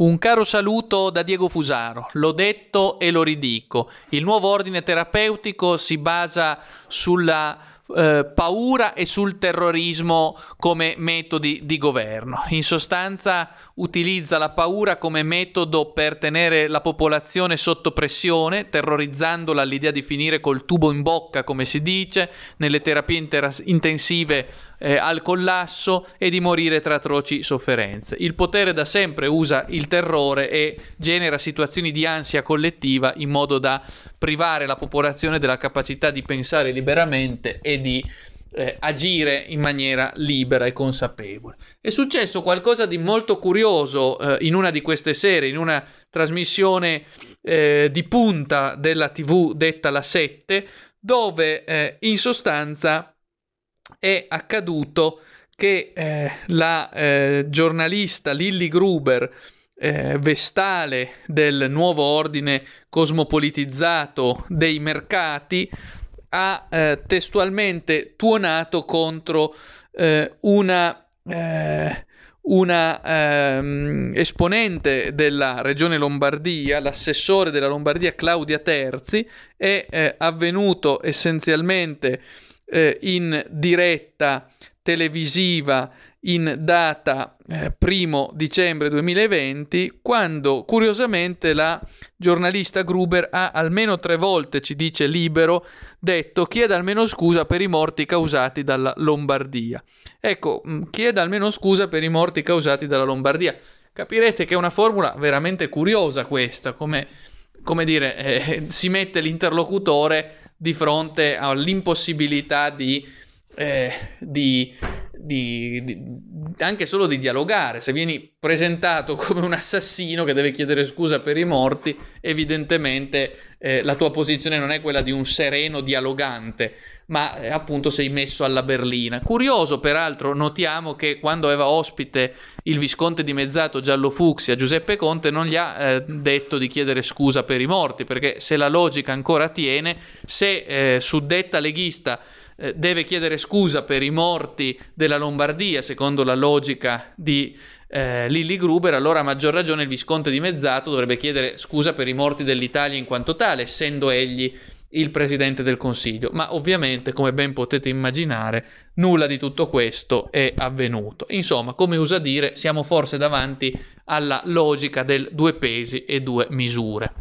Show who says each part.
Speaker 1: Un caro saluto da Diego Fusaro, l'ho detto e lo ridico. Il nuovo ordine terapeutico si basa sulla eh, paura e sul terrorismo come metodi di governo. In sostanza utilizza la paura come metodo per tenere la popolazione sotto pressione, terrorizzandola all'idea di finire col tubo in bocca, come si dice, nelle terapie inter- intensive eh, al collasso e di morire tra atroci sofferenze. Il potere da sempre usa il terrore e genera situazioni di ansia collettiva in modo da privare la popolazione della capacità di pensare liberamente e di eh, agire in maniera libera e consapevole. È successo qualcosa di molto curioso eh, in una di queste serie, in una trasmissione eh, di punta della TV detta La 7, dove eh, in sostanza è accaduto che eh, la eh, giornalista Lilly Gruber eh, vestale del nuovo ordine cosmopolitizzato dei mercati, ha eh, testualmente tuonato contro eh, una, eh, una ehm, esponente della regione Lombardia, l'assessore della Lombardia Claudia Terzi, è avvenuto essenzialmente eh, in diretta televisiva in data eh, primo dicembre 2020, quando curiosamente la giornalista Gruber ha almeno tre volte, ci dice Libero, detto chieda almeno scusa per i morti causati dalla Lombardia. Ecco, mm, chieda almeno scusa per i morti causati dalla Lombardia. Capirete che è una formula veramente curiosa questa, come, come dire, eh, si mette l'interlocutore di fronte all'impossibilità di, eh, di di, di, anche solo di dialogare. Se vieni presentato come un assassino che deve chiedere scusa per i morti, evidentemente eh, la tua posizione non è quella di un sereno dialogante, ma eh, appunto sei messo alla berlina. Curioso, peraltro, notiamo che quando aveva ospite il visconte dimezzato Giallo Fucsia, Giuseppe Conte, non gli ha eh, detto di chiedere scusa per i morti, perché se la logica ancora tiene, se eh, suddetta leghista eh, deve chiedere scusa per i morti della Lombardia, secondo la logica di eh, Lilli Gruber, allora a maggior ragione il Visconte di Mezzato dovrebbe chiedere scusa per i morti dell'Italia in quanto tale, essendo egli il Presidente del Consiglio. Ma ovviamente, come ben potete immaginare, nulla di tutto questo è avvenuto. Insomma, come usa dire, siamo forse davanti alla logica del due pesi e due misure.